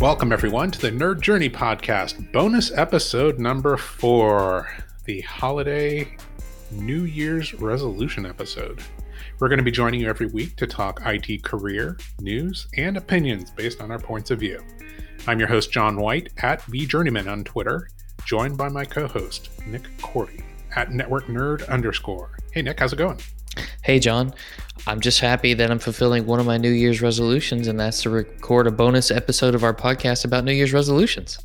Welcome, everyone, to the Nerd Journey Podcast, bonus episode number four, the holiday New Year's resolution episode. We're going to be joining you every week to talk IT career, news, and opinions based on our points of view. I'm your host, John White, at VJourneyman on Twitter, joined by my co host, Nick Korte, at Network Nerd underscore. Hey, Nick, how's it going? Hey, John. I'm just happy that I'm fulfilling one of my New Year's resolutions, and that's to record a bonus episode of our podcast about New Year's resolutions.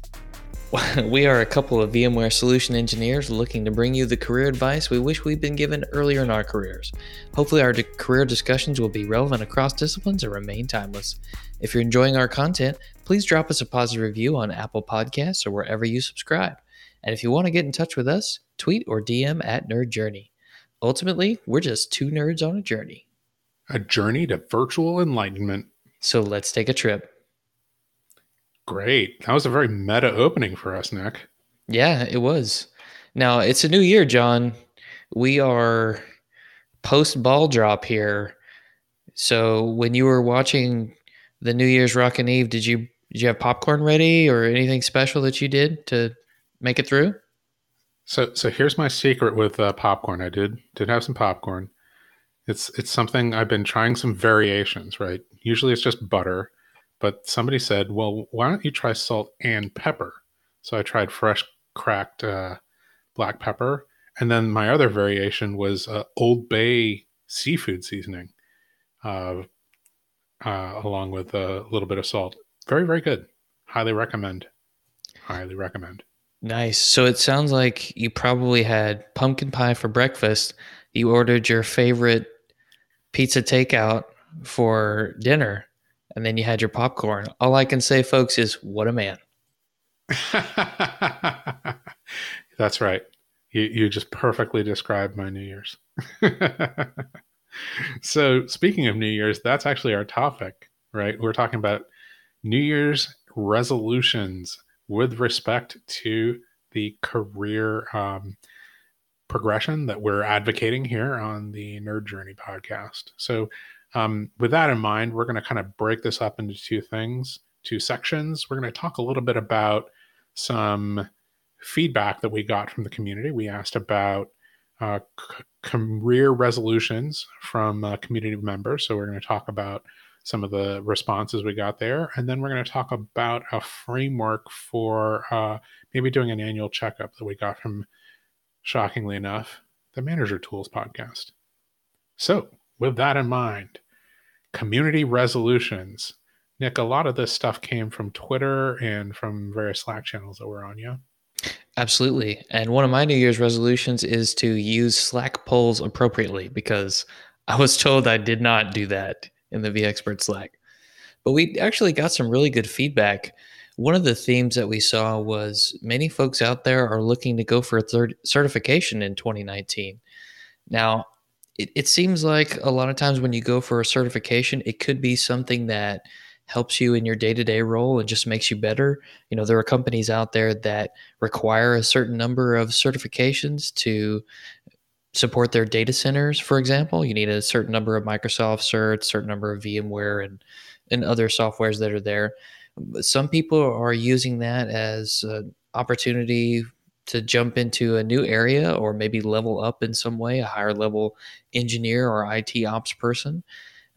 We are a couple of VMware solution engineers looking to bring you the career advice we wish we'd been given earlier in our careers. Hopefully, our career discussions will be relevant across disciplines and remain timeless. If you're enjoying our content, please drop us a positive review on Apple Podcasts or wherever you subscribe. And if you want to get in touch with us, tweet or DM at Nerd Journey. Ultimately, we're just two nerds on a journey. A journey to virtual enlightenment. So let's take a trip. Great. That was a very meta opening for us, Nick. Yeah, it was. Now, it's a new year, John. We are post ball drop here. So when you were watching the New Year's Rockin' Eve, did you did you have popcorn ready or anything special that you did to make it through? So so here's my secret with uh, popcorn. I did did have some popcorn. It's it's something I've been trying some variations, right? Usually it's just butter, but somebody said, "Well, why don't you try salt and pepper?" So I tried fresh cracked uh, black pepper, and then my other variation was uh, Old Bay seafood seasoning, uh, uh, along with a little bit of salt. Very very good. Highly recommend. Highly recommend. Nice. So it sounds like you probably had pumpkin pie for breakfast. You ordered your favorite pizza takeout for dinner, and then you had your popcorn. All I can say, folks, is what a man. That's right. You, you just perfectly described my New Year's. so, speaking of New Year's, that's actually our topic, right? We're talking about New Year's resolutions with respect to the career um, progression that we're advocating here on the Nerd Journey podcast. So, um, with that in mind, we're going to kind of break this up into two things, two sections. We're going to talk a little bit about some feedback that we got from the community. We asked about uh, c- career resolutions from uh, community members. So, we're going to talk about some of the responses we got there. And then we're going to talk about a framework for uh, maybe doing an annual checkup that we got from, shockingly enough, the Manager Tools podcast. So, with that in mind, community resolutions. Nick, a lot of this stuff came from Twitter and from various Slack channels that we're on, yeah? Absolutely. And one of my New Year's resolutions is to use Slack polls appropriately because I was told I did not do that in the vExpert Slack. But we actually got some really good feedback. One of the themes that we saw was many folks out there are looking to go for a third certification in 2019. Now, it, it seems like a lot of times when you go for a certification, it could be something that helps you in your day-to-day role and just makes you better. You know, there are companies out there that require a certain number of certifications to support their data centers, for example, you need a certain number of Microsoft certs, certain number of VMware and and other softwares that are there. Some people are using that as an opportunity to jump into a new area or maybe level up in some way, a higher level engineer or IT ops person.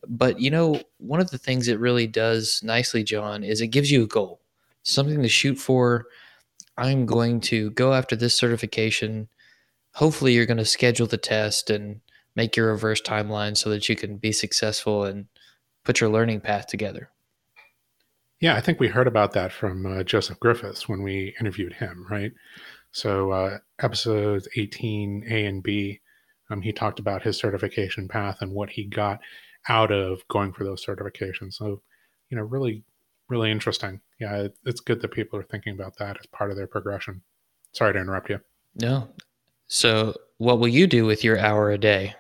But you know, one of the things it really does nicely, John, is it gives you a goal, something to shoot for. I'm going to go after this certification hopefully you're going to schedule the test and make your reverse timeline so that you can be successful and put your learning path together. Yeah, I think we heard about that from uh, Joseph Griffiths when we interviewed him, right? So, uh, episodes 18 A and B, um, he talked about his certification path and what he got out of going for those certifications. So, you know, really, really interesting. Yeah, it, it's good that people are thinking about that as part of their progression. Sorry to interrupt you. No, so, what will you do with your hour a day?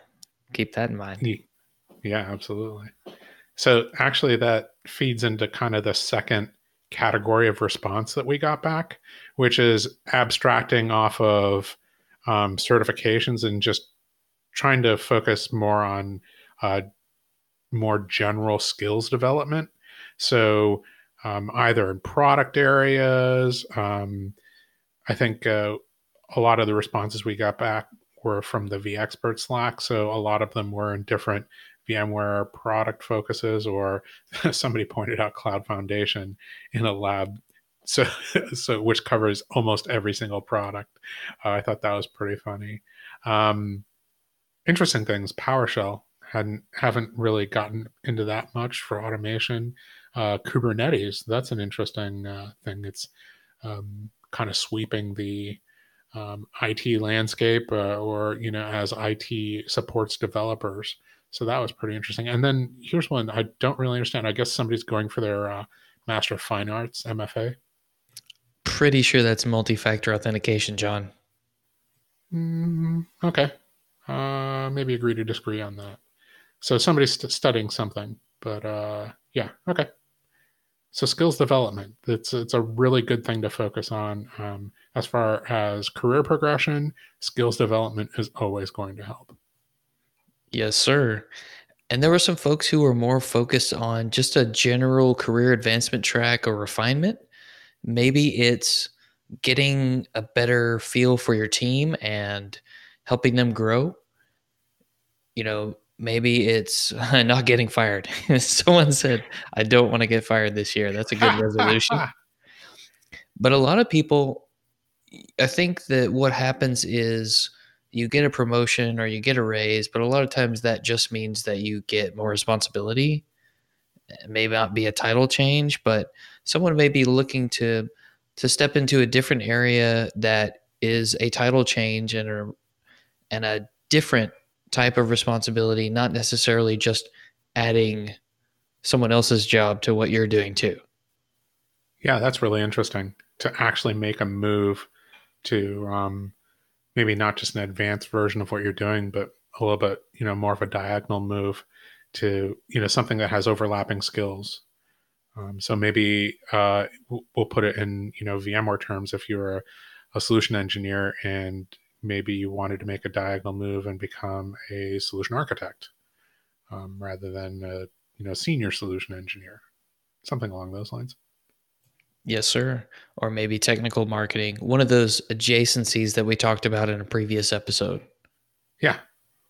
Keep that in mind. Yeah, absolutely. So, actually, that feeds into kind of the second category of response that we got back, which is abstracting off of um, certifications and just trying to focus more on uh, more general skills development. So, um, either in product areas. Um, I think uh, a lot of the responses we got back were from the vExpert Slack. So a lot of them were in different VMware product focuses, or somebody pointed out Cloud Foundation in a lab. So, so which covers almost every single product. Uh, I thought that was pretty funny. Um, interesting things. PowerShell hadn't haven't really gotten into that much for automation. Uh, Kubernetes, that's an interesting uh, thing. It's um, kind of sweeping the um, IT landscape, uh, or you know, as IT supports developers. So that was pretty interesting. And then here's one I don't really understand. I guess somebody's going for their uh, Master of Fine Arts MFA. Pretty sure that's multi-factor authentication, John. Mm, okay, uh, maybe agree to disagree on that. So somebody's st- studying something, but uh, yeah, okay. So skills development, it's it's a really good thing to focus on. Um, as far as career progression, skills development is always going to help. Yes, sir. And there were some folks who were more focused on just a general career advancement track or refinement. Maybe it's getting a better feel for your team and helping them grow. You know, maybe it's not getting fired. Someone said, I don't want to get fired this year. That's a good resolution. but a lot of people, I think that what happens is you get a promotion or you get a raise, but a lot of times that just means that you get more responsibility. It may not be a title change, but someone may be looking to to step into a different area that is a title change and a and a different type of responsibility, not necessarily just adding someone else's job to what you're doing too. Yeah, that's really interesting to actually make a move to um, maybe not just an advanced version of what you're doing, but a little bit, you know, more of a diagonal move to, you know, something that has overlapping skills. Um, so maybe uh, we'll put it in, you know, VMware terms. If you're a, a solution engineer and maybe you wanted to make a diagonal move and become a solution architect um, rather than a you know senior solution engineer something along those lines yes sir or maybe technical marketing one of those adjacencies that we talked about in a previous episode yeah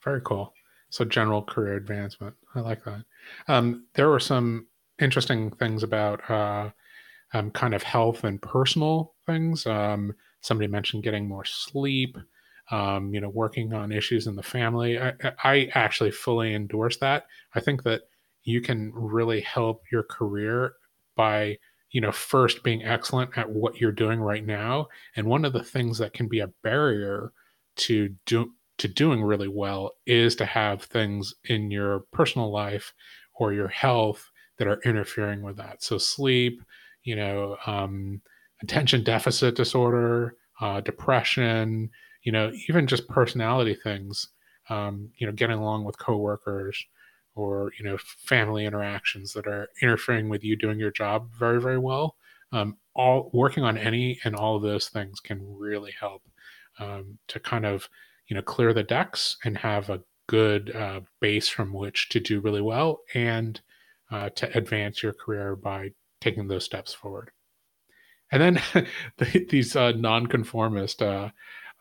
very cool so general career advancement i like that um, there were some interesting things about uh, um, kind of health and personal things um, somebody mentioned getting more sleep um, you know, working on issues in the family. I, I actually fully endorse that. I think that you can really help your career by, you know, first being excellent at what you're doing right now. And one of the things that can be a barrier to do to doing really well is to have things in your personal life or your health that are interfering with that. So sleep, you know, um, attention deficit disorder, uh, depression, you know, even just personality things, um, you know, getting along with coworkers or, you know, family interactions that are interfering with you doing your job very, very well. Um, all working on any and all of those things can really help um, to kind of, you know, clear the decks and have a good uh, base from which to do really well and uh, to advance your career by taking those steps forward. And then the, these uh, nonconformist uh,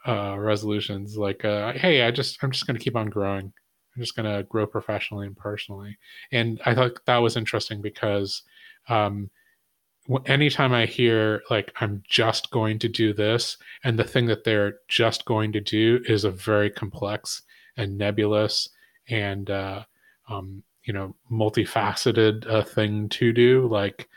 uh, resolutions like uh, hey i just i'm just going to keep on growing i'm just going to grow professionally and personally and i thought that was interesting because um, anytime i hear like i'm just going to do this and the thing that they're just going to do is a very complex and nebulous and uh, um, you know multifaceted uh, thing to do like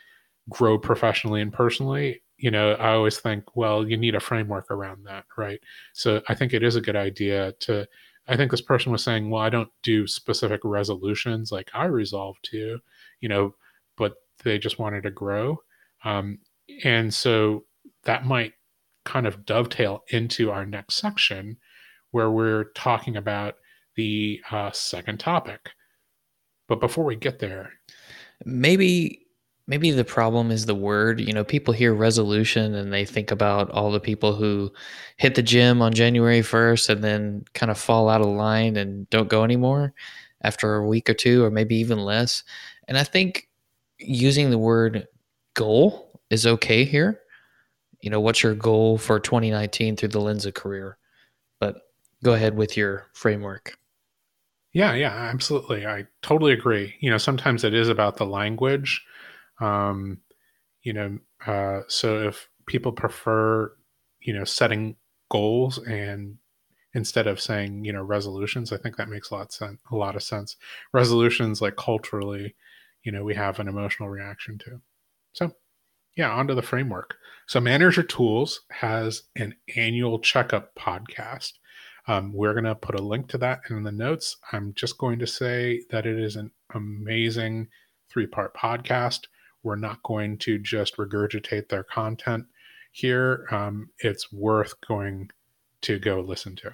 grow professionally and personally you know, I always think, well, you need a framework around that, right? So I think it is a good idea to. I think this person was saying, well, I don't do specific resolutions like I resolve to, you know, but they just wanted to grow. Um, and so that might kind of dovetail into our next section where we're talking about the uh, second topic. But before we get there, maybe maybe the problem is the word. You know, people hear resolution and they think about all the people who hit the gym on January 1st and then kind of fall out of line and don't go anymore after a week or two or maybe even less. And I think using the word goal is okay here. You know, what's your goal for 2019 through the lens of career? But go ahead with your framework. Yeah, yeah, absolutely. I totally agree. You know, sometimes it is about the language. Um, you know, uh, so if people prefer, you know, setting goals and instead of saying, you know, resolutions, I think that makes a lot of sense. A lot of sense. Resolutions, like culturally, you know, we have an emotional reaction to. So, yeah, onto the framework. So, Manager Tools has an annual checkup podcast. Um, we're going to put a link to that in the notes. I'm just going to say that it is an amazing three part podcast. We're not going to just regurgitate their content here. Um, it's worth going to go listen to.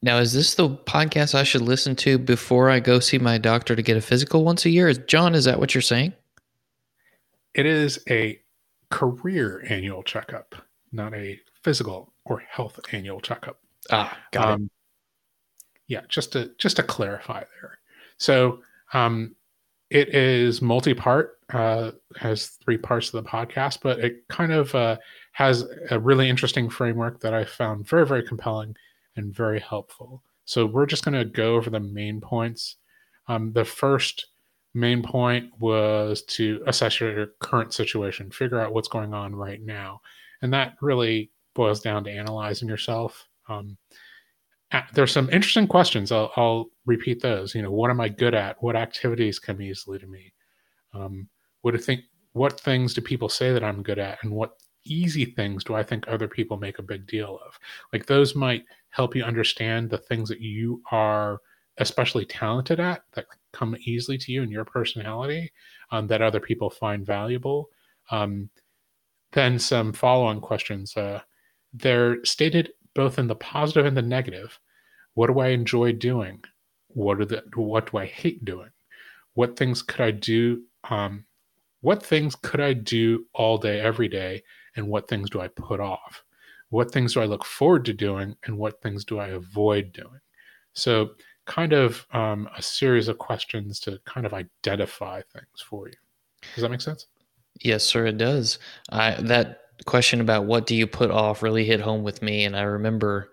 Now, is this the podcast I should listen to before I go see my doctor to get a physical once a year? Is John, is that what you're saying? It is a career annual checkup, not a physical or health annual checkup. Ah, got um, it. Yeah, just to just to clarify there. So um, it is multi-part, uh, has three parts of the podcast, but it kind of uh, has a really interesting framework that I found very very compelling and very helpful. So we're just going to go over the main points. Um, the first main point was to assess your current situation, figure out what's going on right now, and that really boils down to analyzing yourself um, there's some interesting questions. I'll, I'll, repeat those. You know, what am I good at? What activities come easily to me? Um, what do think? What things do people say that I'm good at, and what easy things do I think other people make a big deal of? Like those might help you understand the things that you are especially talented at that come easily to you in your personality um, that other people find valuable. Um, then some follow-on questions. Uh, they're stated both in the positive and the negative. What do I enjoy doing? What are the what do I hate doing? What things could I do? Um, what things could I do all day, every day, and what things do I put off? What things do I look forward to doing, and what things do I avoid doing? So, kind of um, a series of questions to kind of identify things for you. Does that make sense? Yes, sir, it does. I that question about what do you put off really hit home with me. And I remember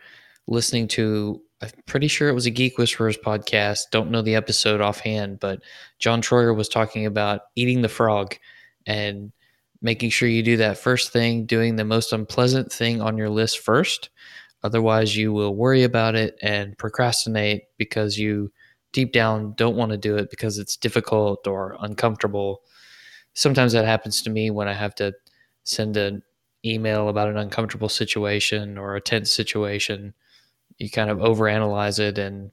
listening to, I'm pretty sure it was a Geek Whisperers podcast. Don't know the episode offhand, but John Troyer was talking about eating the frog and making sure you do that first thing, doing the most unpleasant thing on your list first. Otherwise, you will worry about it and procrastinate because you deep down don't want to do it because it's difficult or uncomfortable. Sometimes that happens to me when I have to send an email about an uncomfortable situation or a tense situation, you kind of overanalyze it and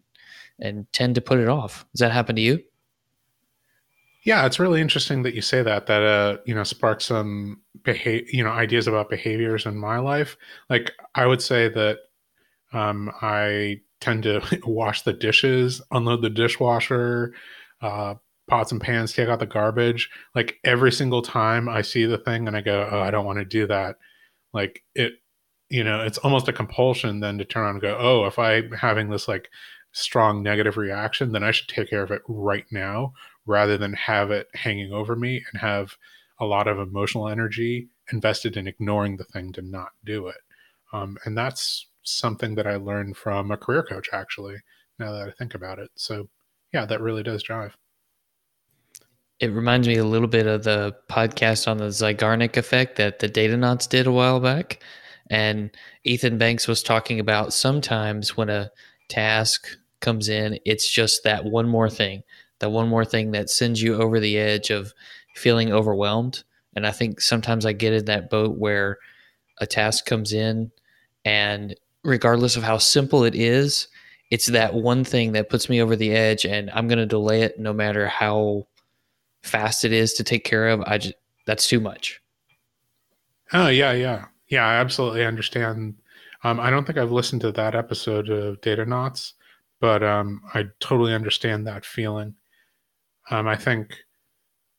and tend to put it off. Does that happen to you? Yeah, it's really interesting that you say that. That uh, you know, sparks some behavior, you know, ideas about behaviors in my life. Like I would say that um, I tend to wash the dishes, unload the dishwasher, uh, pots and pans, take out the garbage. Like every single time I see the thing and I go, oh, I don't want to do that. Like it, you know, it's almost a compulsion then to turn on and go, oh, if I'm having this like strong negative reaction, then I should take care of it right now rather than have it hanging over me and have a lot of emotional energy invested in ignoring the thing to not do it. Um, and that's something that I learned from a career coach, actually, now that I think about it. So, yeah, that really does drive it reminds me a little bit of the podcast on the Zeigarnik effect that the Data Datanauts did a while back. And Ethan Banks was talking about sometimes when a task comes in, it's just that one more thing, that one more thing that sends you over the edge of feeling overwhelmed. And I think sometimes I get in that boat where a task comes in, and regardless of how simple it is, it's that one thing that puts me over the edge, and I'm going to delay it no matter how fast it is to take care of, I just that's too much. Oh yeah, yeah, yeah. I absolutely understand. Um, I don't think I've listened to that episode of Datanauts, but um, I totally understand that feeling. Um, I think,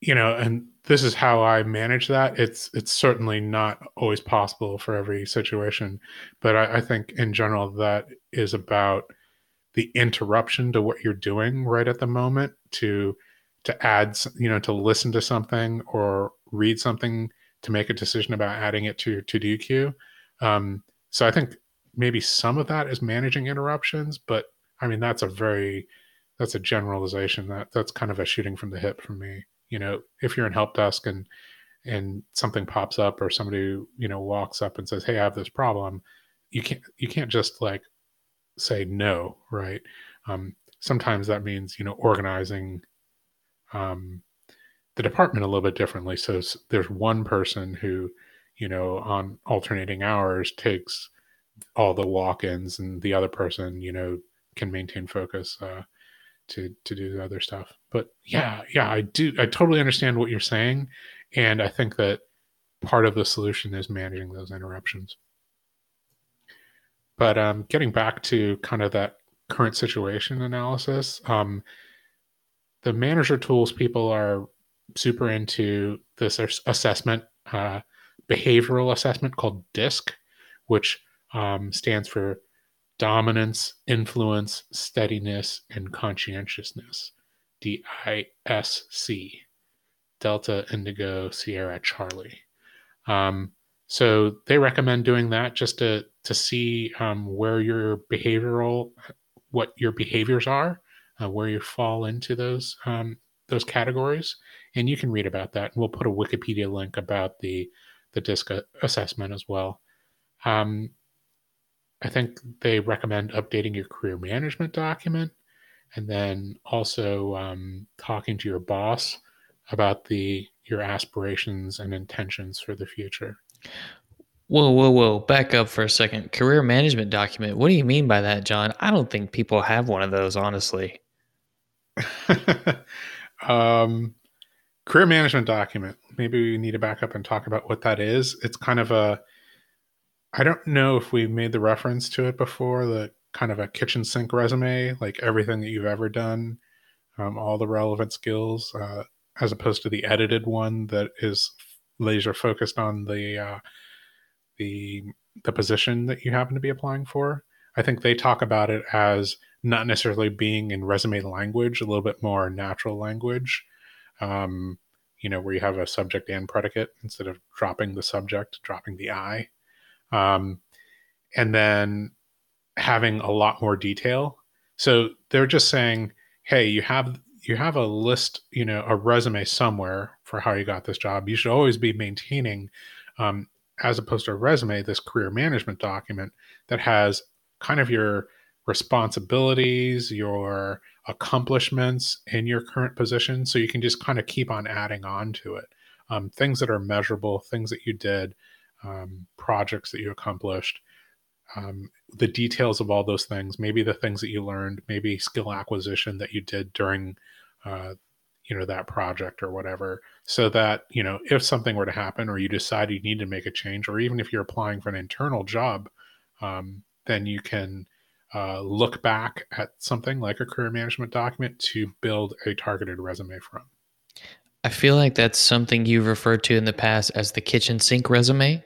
you know, and this is how I manage that. It's it's certainly not always possible for every situation, but I, I think in general that is about the interruption to what you're doing right at the moment to to add, you know, to listen to something or read something to make a decision about adding it to your to do queue. Um, so I think maybe some of that is managing interruptions, but I mean that's a very that's a generalization. That that's kind of a shooting from the hip for me. You know, if you're in help desk and and something pops up or somebody you know walks up and says, "Hey, I have this problem," you can't you can't just like say no, right? Um, sometimes that means you know organizing um, the department a little bit differently. So there's one person who, you know, on alternating hours takes all the walk-ins, and the other person, you know, can maintain focus uh, to to do the other stuff. But yeah, yeah, I do. I totally understand what you're saying, and I think that part of the solution is managing those interruptions. But um, getting back to kind of that current situation analysis, um, the manager tools people are super into this assessment, uh, behavioral assessment called DISC, which um, stands for dominance, influence, steadiness, and conscientiousness. D I S C, Delta Indigo Sierra Charlie. Um, so they recommend doing that just to to see um, where your behavioral, what your behaviors are, uh, where you fall into those um, those categories, and you can read about that. And we'll put a Wikipedia link about the the DISC assessment as well. Um, I think they recommend updating your career management document, and then also um, talking to your boss about the your aspirations and intentions for the future. Whoa, whoa, whoa. Back up for a second. Career management document. What do you mean by that, John? I don't think people have one of those, honestly. um, career management document. Maybe we need to back up and talk about what that is. It's kind of a, I don't know if we made the reference to it before, the kind of a kitchen sink resume, like everything that you've ever done, um, all the relevant skills, uh, as opposed to the edited one that is laser focused on the uh, the the position that you happen to be applying for. I think they talk about it as not necessarily being in resume language, a little bit more natural language, um, you know, where you have a subject and predicate instead of dropping the subject, dropping the I. Um, and then having a lot more detail. So they're just saying, hey, you have you have a list, you know, a resume somewhere for how you got this job. You should always be maintaining, um, as opposed to a resume, this career management document that has kind of your responsibilities, your accomplishments in your current position. So you can just kind of keep on adding on to it. Um, things that are measurable, things that you did, um, projects that you accomplished, um, the details of all those things, maybe the things that you learned, maybe skill acquisition that you did during, uh, you know, that project or whatever. So that, you know, if something were to happen or you decide you need to make a change, or even if you're applying for an internal job, um, then you can uh, look back at something like a career management document to build a targeted resume from. I feel like that's something you've referred to in the past as the kitchen sink resume.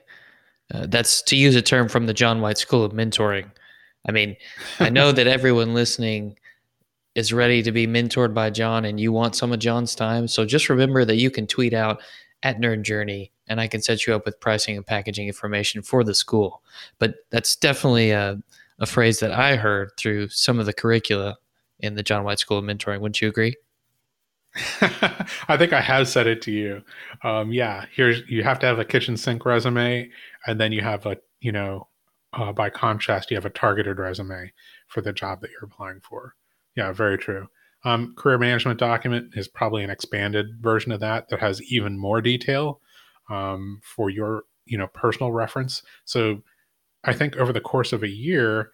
Uh, that's to use a term from the John White School of Mentoring. I mean, I know that everyone listening is ready to be mentored by John and you want some of John's time. So just remember that you can tweet out at Nerd Journey and I can set you up with pricing and packaging information for the school. But that's definitely a a phrase that I heard through some of the curricula in the John White School of Mentoring. Wouldn't you agree? I think I have said it to you. Um, yeah, here's you have to have a kitchen sink resume, and then you have a you know, uh, by contrast, you have a targeted resume for the job that you're applying for. Yeah, very true. Um, career management document is probably an expanded version of that that has even more detail um, for your you know personal reference. So I think over the course of a year,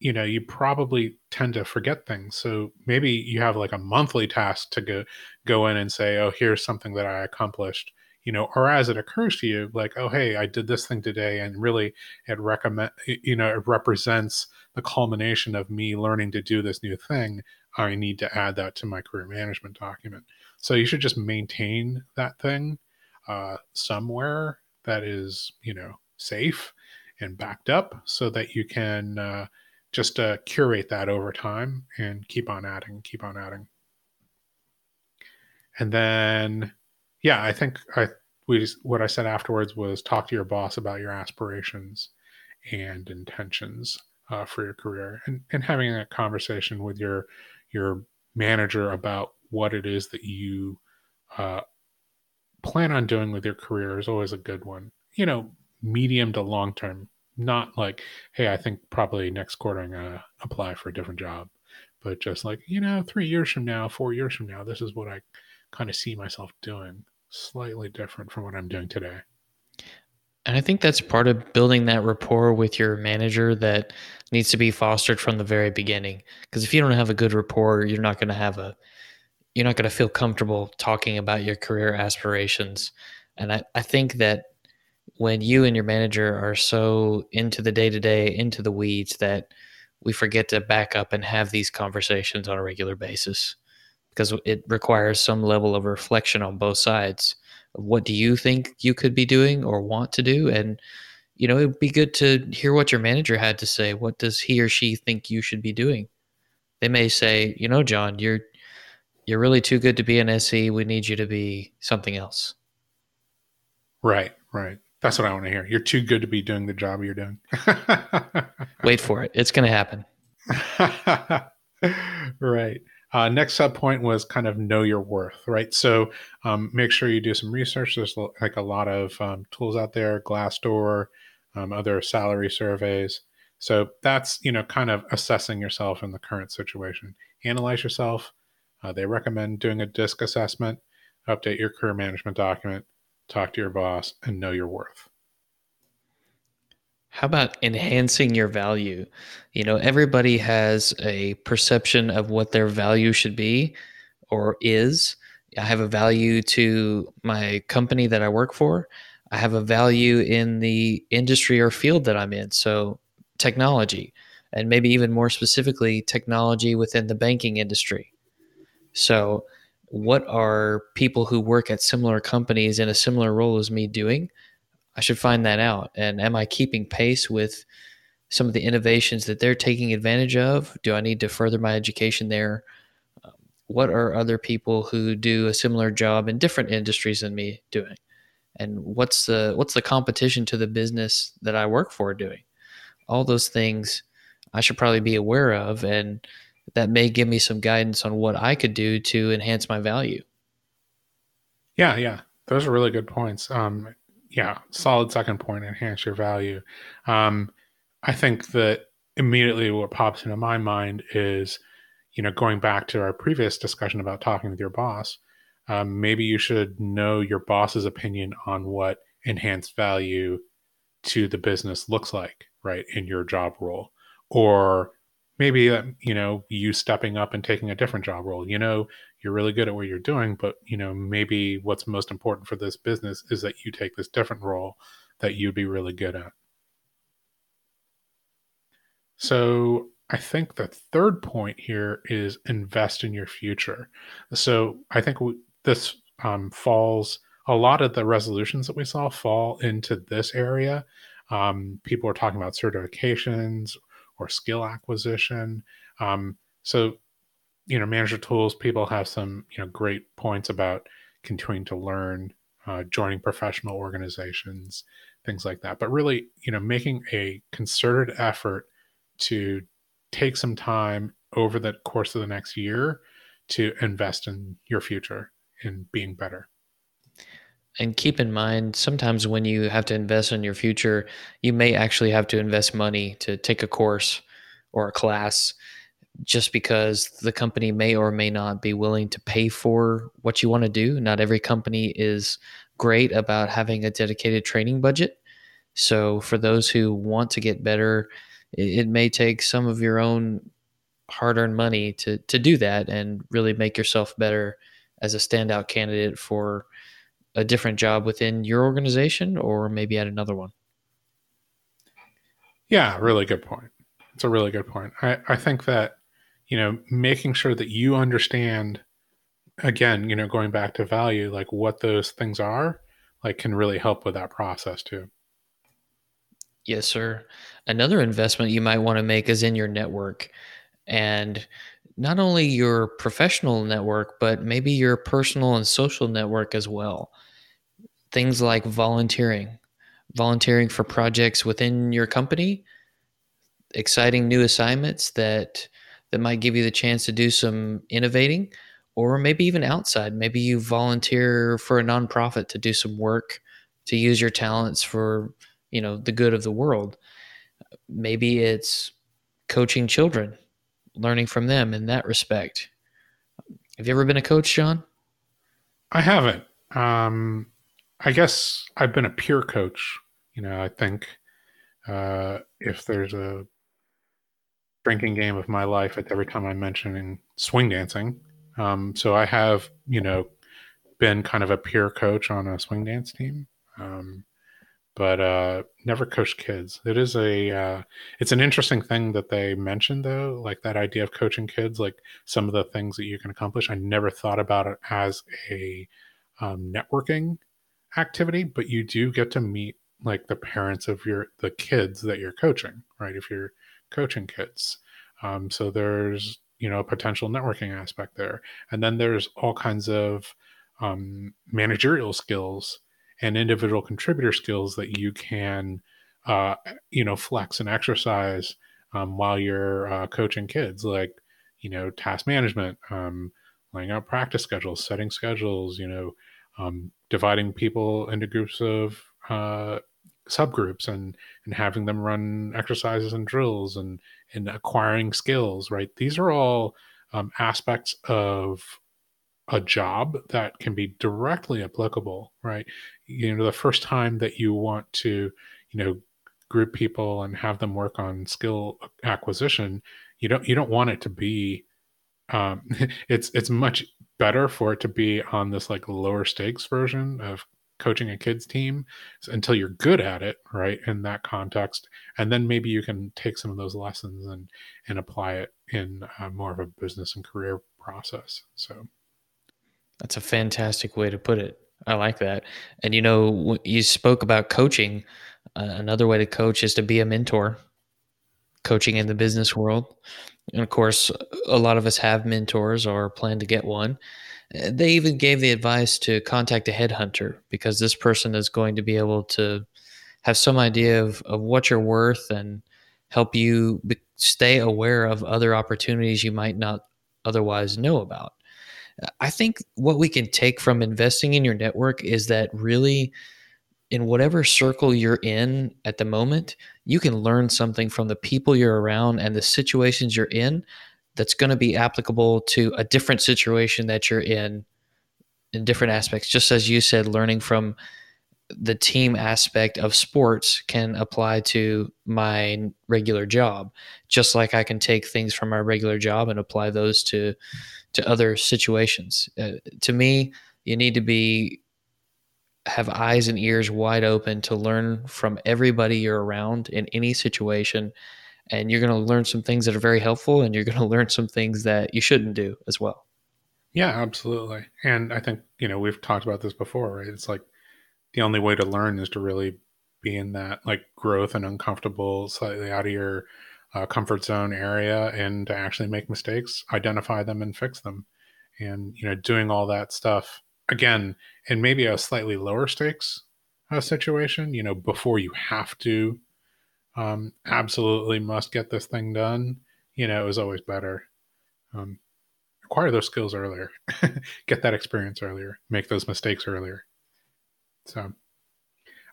you know, you probably tend to forget things. So maybe you have like a monthly task to go go in and say, "Oh, here's something that I accomplished." You know, or as it occurs to you, like, "Oh, hey, I did this thing today," and really, it recommend, you know, it represents the culmination of me learning to do this new thing. I need to add that to my career management document. So you should just maintain that thing uh, somewhere that is, you know, safe and backed up so that you can uh, just uh, curate that over time and keep on adding, keep on adding. and then yeah i think i we just, what i said afterwards was talk to your boss about your aspirations and intentions uh, for your career and, and having a conversation with your your manager about what it is that you uh, plan on doing with your career is always a good one you know medium to long term not like hey i think probably next quarter i'm going to apply for a different job but just like you know three years from now four years from now this is what i kind of see myself doing slightly different from what i'm doing today and I think that's part of building that rapport with your manager that needs to be fostered from the very beginning. Because if you don't have a good rapport, you're not going to have a, you're not going to feel comfortable talking about your career aspirations. And I, I think that when you and your manager are so into the day to day, into the weeds, that we forget to back up and have these conversations on a regular basis. Because it requires some level of reflection on both sides what do you think you could be doing or want to do? And you know it'd be good to hear what your manager had to say. What does he or she think you should be doing? They may say you know john you're you're really too good to be an se we need you to be something else. Right right that's what i want to hear you're too good to be doing the job you're doing wait for it it's going to happen right uh, next sub point was kind of know your worth, right? So um, make sure you do some research. There's like a lot of um, tools out there, Glassdoor, um, other salary surveys. So that's you know kind of assessing yourself in the current situation. Analyze yourself. Uh, they recommend doing a DISC assessment, update your career management document, talk to your boss, and know your worth. How about enhancing your value? You know, everybody has a perception of what their value should be or is. I have a value to my company that I work for. I have a value in the industry or field that I'm in. So, technology, and maybe even more specifically, technology within the banking industry. So, what are people who work at similar companies in a similar role as me doing? I should find that out. And am I keeping pace with some of the innovations that they're taking advantage of? Do I need to further my education there? Um, what are other people who do a similar job in different industries than me doing? And what's the what's the competition to the business that I work for doing? All those things I should probably be aware of and that may give me some guidance on what I could do to enhance my value. Yeah, yeah. Those are really good points. Um, yeah, solid second point, enhance your value. Um, I think that immediately what pops into my mind is, you know, going back to our previous discussion about talking with your boss, um, maybe you should know your boss's opinion on what enhanced value to the business looks like, right, in your job role. Or maybe, uh, you know, you stepping up and taking a different job role. You know, you're really good at what you're doing but you know maybe what's most important for this business is that you take this different role that you'd be really good at. So i think the third point here is invest in your future. So i think this um, falls a lot of the resolutions that we saw fall into this area. Um, people are talking about certifications or skill acquisition um, so you know, manager tools, people have some, you know, great points about continuing to learn, uh, joining professional organizations, things like that. But really, you know, making a concerted effort to take some time over the course of the next year to invest in your future in being better. And keep in mind, sometimes when you have to invest in your future, you may actually have to invest money to take a course or a class just because the company may or may not be willing to pay for what you want to do. Not every company is great about having a dedicated training budget. So, for those who want to get better, it, may take some of your own hard earned money to, to do that and really make yourself better as a standout candidate for a different job within your organization or maybe at another one. Yeah, really good point. It's a really good point. I, I think that you know, making sure that you understand, again, you know, going back to value, like what those things are, like can really help with that process too. Yes, sir. Another investment you might want to make is in your network. And not only your professional network, but maybe your personal and social network as well. Things like volunteering, volunteering for projects within your company, exciting new assignments that that might give you the chance to do some innovating or maybe even outside. Maybe you volunteer for a nonprofit to do some work to use your talents for, you know, the good of the world. Maybe it's coaching children, learning from them in that respect. Have you ever been a coach, John? I haven't. Um, I guess I've been a peer coach. You know, I think uh, if there's a drinking game of my life, it's every time I'm mentioning swing dancing. Um, so I have, you know, been kind of a peer coach on a swing dance team. Um, but uh, never coach kids. It is a uh, it's an interesting thing that they mentioned though, like that idea of coaching kids, like some of the things that you can accomplish. I never thought about it as a um, networking activity, but you do get to meet like the parents of your the kids that you're coaching, right? If you're coaching kids, um, so there's you know a potential networking aspect there, and then there's all kinds of um, managerial skills and individual contributor skills that you can uh, you know flex and exercise um, while you're uh, coaching kids like you know task management um, laying out practice schedules setting schedules you know um, dividing people into groups of uh, subgroups and and having them run exercises and drills and and acquiring skills right? These are all um, aspects of a job that can be directly applicable, right? You know, the first time that you want to, you know, group people and have them work on skill acquisition, you don't you don't want it to be um, it's it's much better for it to be on this like lower stakes version of coaching a kids team until you're good at it right in that context and then maybe you can take some of those lessons and and apply it in uh, more of a business and career process so that's a fantastic way to put it. I like that. And you know, you spoke about coaching. Uh, another way to coach is to be a mentor. Coaching in the business world, and of course, a lot of us have mentors or plan to get one. Uh, they even gave the advice to contact a headhunter because this person is going to be able to have some idea of, of what you're worth and help you be, stay aware of other opportunities you might not otherwise know about. I think what we can take from investing in your network is that really, in whatever circle you're in at the moment, you can learn something from the people you're around and the situations you're in that's going to be applicable to a different situation that you're in in different aspects. Just as you said, learning from the team aspect of sports can apply to my regular job, just like I can take things from my regular job and apply those to to other situations. Uh, to me, you need to be have eyes and ears wide open to learn from everybody you're around in any situation and you're going to learn some things that are very helpful and you're going to learn some things that you shouldn't do as well. Yeah, absolutely. And I think, you know, we've talked about this before, right? It's like the only way to learn is to really be in that like growth and uncomfortable, slightly out of your uh, comfort zone area and to actually make mistakes, identify them and fix them. And, you know, doing all that stuff again, in maybe a slightly lower stakes uh, situation, you know, before you have to um, absolutely must get this thing done, you know, is always better. Um, acquire those skills earlier, get that experience earlier, make those mistakes earlier. So,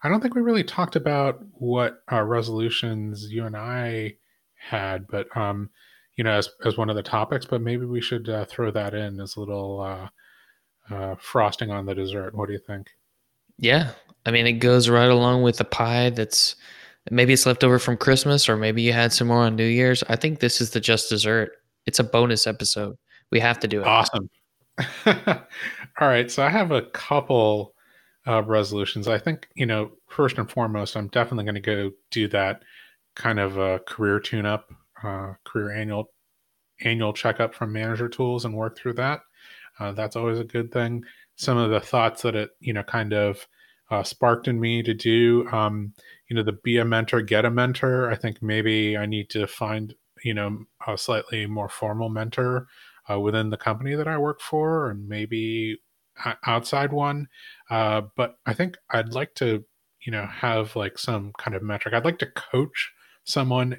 I don't think we really talked about what our resolutions you and I had, but um, you know, as as one of the topics. But maybe we should uh, throw that in as a little uh, uh, frosting on the dessert. What do you think? Yeah, I mean, it goes right along with the pie. That's maybe it's left over from Christmas, or maybe you had some more on New Year's. I think this is the just dessert. It's a bonus episode. We have to do it. Awesome. All right, so I have a couple uh, resolutions. I think you know, first and foremost, I'm definitely going to go do that kind of a career tune up, uh, career annual annual checkup from Manager Tools and work through that. Uh, that's always a good thing. Some of the thoughts that it you know kind of uh, sparked in me to do, um, you know, the be a mentor, get a mentor. I think maybe I need to find you know, a slightly more formal mentor uh, within the company that I work for, and maybe outside one. Uh, but I think I'd like to, you know, have like some kind of metric. I'd like to coach someone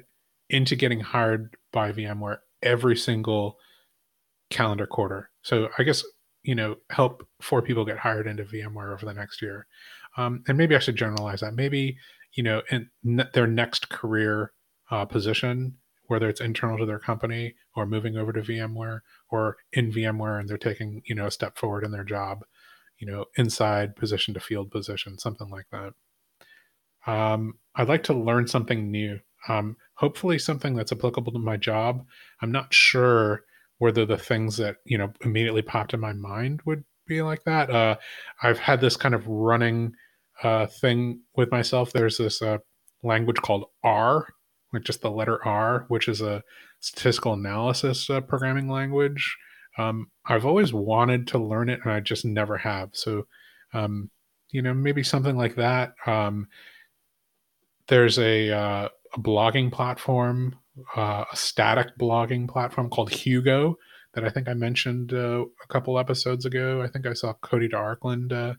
into getting hired by VMware every single calendar quarter. So I guess you know help four people get hired into VMware over the next year. Um, and maybe I should generalize that. Maybe you know in ne- their next career uh, position, whether it's internal to their company or moving over to VMware or in VMware and they're taking you know a step forward in their job, you know inside position to field position, something like that. Um, I'd like to learn something new. Um, hopefully, something that's applicable to my job. I'm not sure whether the things that you know immediately popped in my mind would be like that. Uh, I've had this kind of running uh, thing with myself. There's this uh, language called R, like just the letter R, which is a statistical analysis uh, programming language. Um, I've always wanted to learn it, and I just never have. So, um, you know, maybe something like that. Um, there's a, uh, a blogging platform, uh, a static blogging platform called Hugo that I think I mentioned uh, a couple episodes ago. I think I saw Cody De Arkland uh,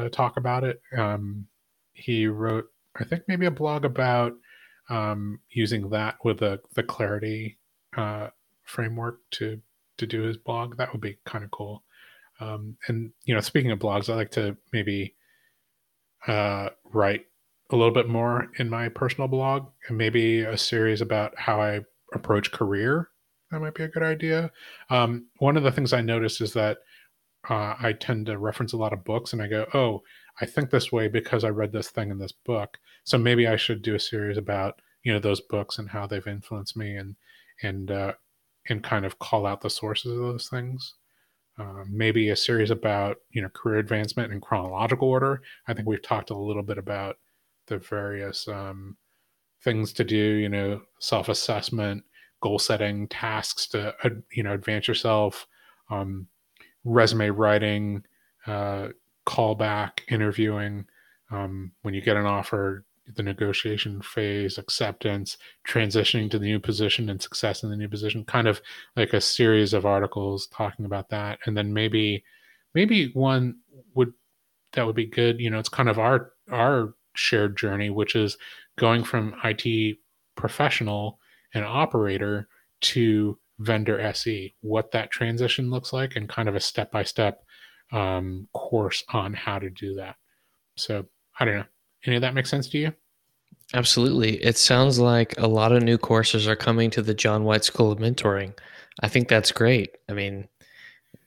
uh, talk about it. Um, he wrote, I think, maybe a blog about um, using that with the the Clarity uh, framework to to do his blog. That would be kind of cool. Um, and you know, speaking of blogs, I like to maybe uh, write a little bit more in my personal blog and maybe a series about how I approach career. That might be a good idea. Um, one of the things I noticed is that uh, I tend to reference a lot of books and I go, oh, I think this way because I read this thing in this book. So maybe I should do a series about you know those books and how they've influenced me and and uh, and kind of call out the sources of those things. Uh, maybe a series about you know career advancement in chronological order. I think we've talked a little bit about the various um, things to do. You know, self assessment, goal setting, tasks to you know advance yourself, um, resume writing, uh, callback, interviewing. Um, when you get an offer, the negotiation phase, acceptance, transitioning to the new position, and success in the new position. Kind of like a series of articles talking about that, and then maybe, maybe one would that would be good. You know, it's kind of our our shared journey, which is going from IT professional and operator to vendor SE, what that transition looks like, and kind of a step by step course on how to do that. So I don't know. Any of that make sense to you? Absolutely. It sounds like a lot of new courses are coming to the John White School of Mentoring. I think that's great. I mean,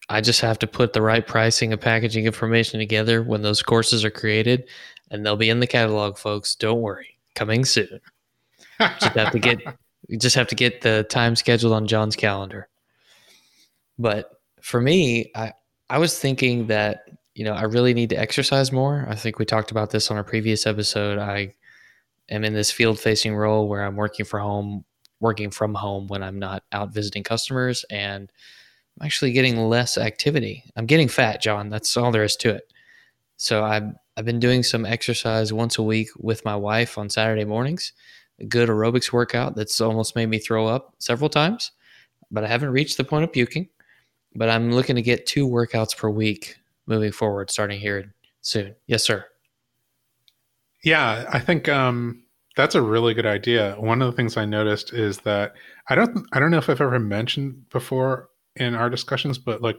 I just have to put the right pricing and packaging information together when those courses are created, and they'll be in the catalog, folks. Don't worry, coming soon. just have to get you just have to get the time scheduled on John's calendar. But for me, I I was thinking that you know I really need to exercise more. I think we talked about this on a previous episode. I am in this field facing role where I'm working for home, working from home when I'm not out visiting customers, and I'm actually getting less activity. I'm getting fat, John. That's all there is to it. So I've I've been doing some exercise once a week with my wife on Saturday mornings. A good aerobics workout that's almost made me throw up several times, but I haven't reached the point of puking. But I'm looking to get two workouts per week moving forward, starting here soon. Yes, sir. Yeah, I think um, that's a really good idea. One of the things I noticed is that I don't I don't know if I've ever mentioned before in our discussions, but like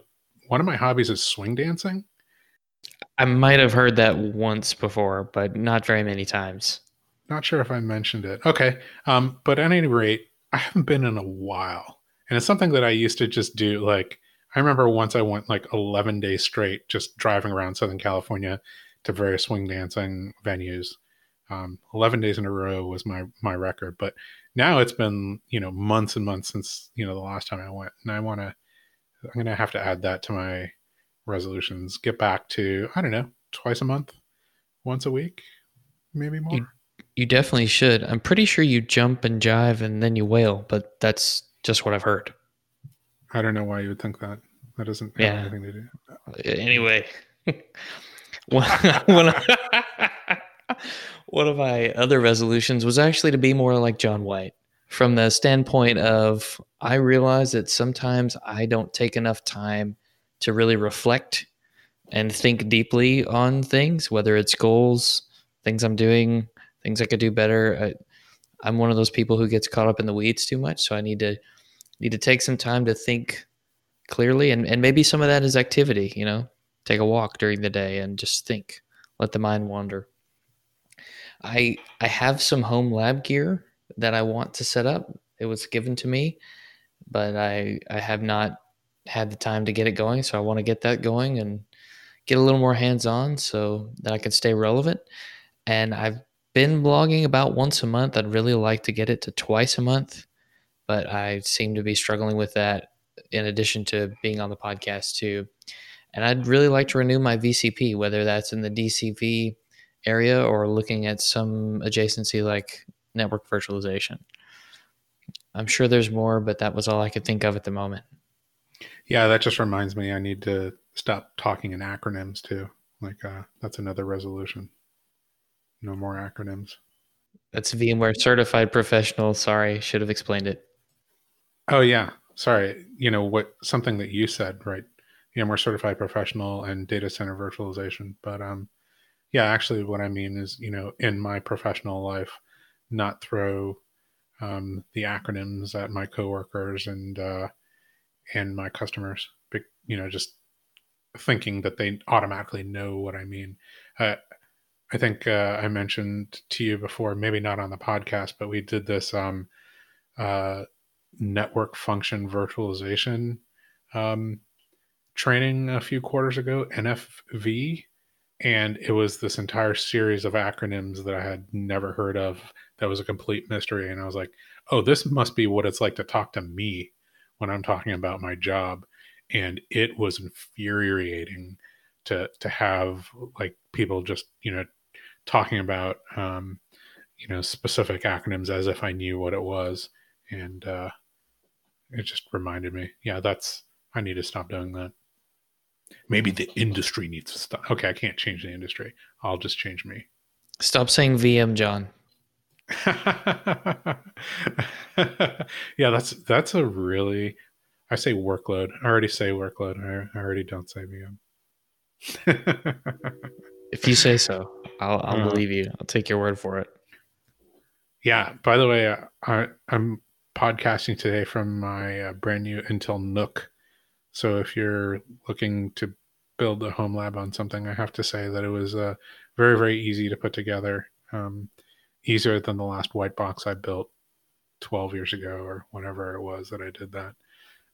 one of my hobbies is swing dancing. I might have heard that once before, but not very many times. Not sure if I mentioned it. Okay. Um, but at any rate, I haven't been in a while. And it's something that I used to just do. Like, I remember once I went like 11 days straight just driving around Southern California to various swing dancing venues. Um, 11 days in a row was my, my record. But now it's been, you know, months and months since, you know, the last time I went. And I want to, I'm going to have to add that to my resolutions. Get back to I don't know twice a month, once a week, maybe more. You, you definitely should. I'm pretty sure you jump and jive and then you wail, but that's just what I've heard. I don't know why you would think that. That doesn't have yeah. anything to do. Anyway, one, one, of, one of my other resolutions was actually to be more like John White from the standpoint of I realize that sometimes I don't take enough time to really reflect and think deeply on things, whether it's goals, things I'm doing, things I could do better. I, I'm one of those people who gets caught up in the weeds too much, so I need to need to take some time to think clearly, and and maybe some of that is activity. You know, take a walk during the day and just think, let the mind wander. I I have some home lab gear that I want to set up. It was given to me, but I I have not had the time to get it going, so I want to get that going and get a little more hands on so that I can stay relevant. And I've been blogging about once a month. I'd really like to get it to twice a month, but I seem to be struggling with that in addition to being on the podcast too. And I'd really like to renew my VCP, whether that's in the DCV area or looking at some adjacency like network virtualization. I'm sure there's more, but that was all I could think of at the moment. Yeah, that just reminds me I need to stop talking in acronyms too. Like uh, that's another resolution. No more acronyms. That's VMware Certified Professional. Sorry, should have explained it. Oh yeah, sorry. You know what? Something that you said, right? VMware Certified Professional and Data Center Virtualization. But um, yeah, actually, what I mean is, you know, in my professional life, not throw um, the acronyms at my coworkers and uh, and my customers. You know, just thinking that they automatically know what I mean. Uh, I think uh, I mentioned to you before, maybe not on the podcast, but we did this um, uh, network function virtualization um, training a few quarters ago, NFV, and it was this entire series of acronyms that I had never heard of. That was a complete mystery, and I was like, "Oh, this must be what it's like to talk to me when I'm talking about my job." And it was infuriating to to have like people just you know talking about um, you know specific acronyms as if I knew what it was, and uh, it just reminded me, yeah, that's I need to stop doing that. Maybe the industry needs to stop. Okay, I can't change the industry. I'll just change me. Stop saying VM, John. yeah, that's that's a really I say workload. I already say workload. I, I already don't say VM. if you say so, I'll, I'll uh, believe you. I'll take your word for it. Yeah. By the way, I, I'm podcasting today from my uh, brand new Intel NUC. so if you're looking to build a home lab on something, I have to say that it was uh, very, very easy to put together. Um, easier than the last white box I built 12 years ago or whatever it was that I did that.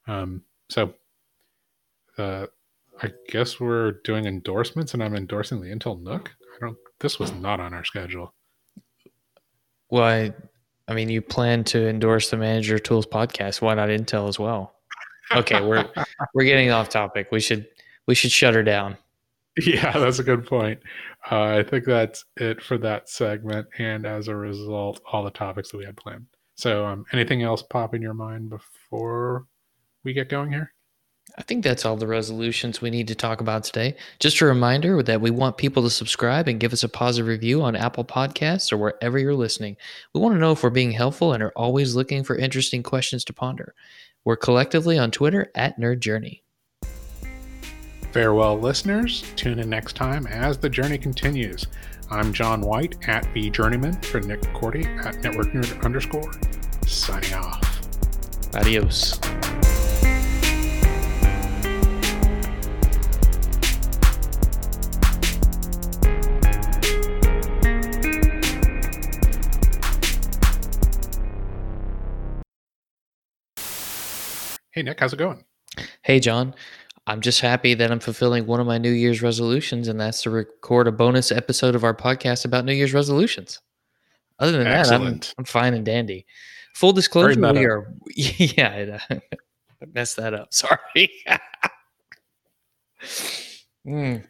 Um, so uh, I guess we're doing endorsements and I'm endorsing the Intel NUC. I don't, this was not on our schedule. Well, I, I mean, you plan to endorse the Manager Tools podcast. Why not Intel as well? okay, we're we're getting off topic. We should we should shut her down. Yeah, that's a good point. Uh, I think that's it for that segment, and as a result, all the topics that we had planned. So, um, anything else pop in your mind before we get going here? I think that's all the resolutions we need to talk about today. Just a reminder that we want people to subscribe and give us a positive review on Apple Podcasts or wherever you're listening. We want to know if we're being helpful and are always looking for interesting questions to ponder. We're collectively on Twitter at Nerd Journey. Farewell, listeners. Tune in next time as the journey continues. I'm John White at the Journeyman for Nick Korte at Network Nerd underscore. Signing off. Adios. Hey, Nick, how's it going? Hey, John. I'm just happy that I'm fulfilling one of my New Year's resolutions, and that's to record a bonus episode of our podcast about New Year's resolutions. Other than Excellent. that, I'm, I'm fine and dandy. Full disclosure, we are, yeah, I messed that up. Sorry. mm.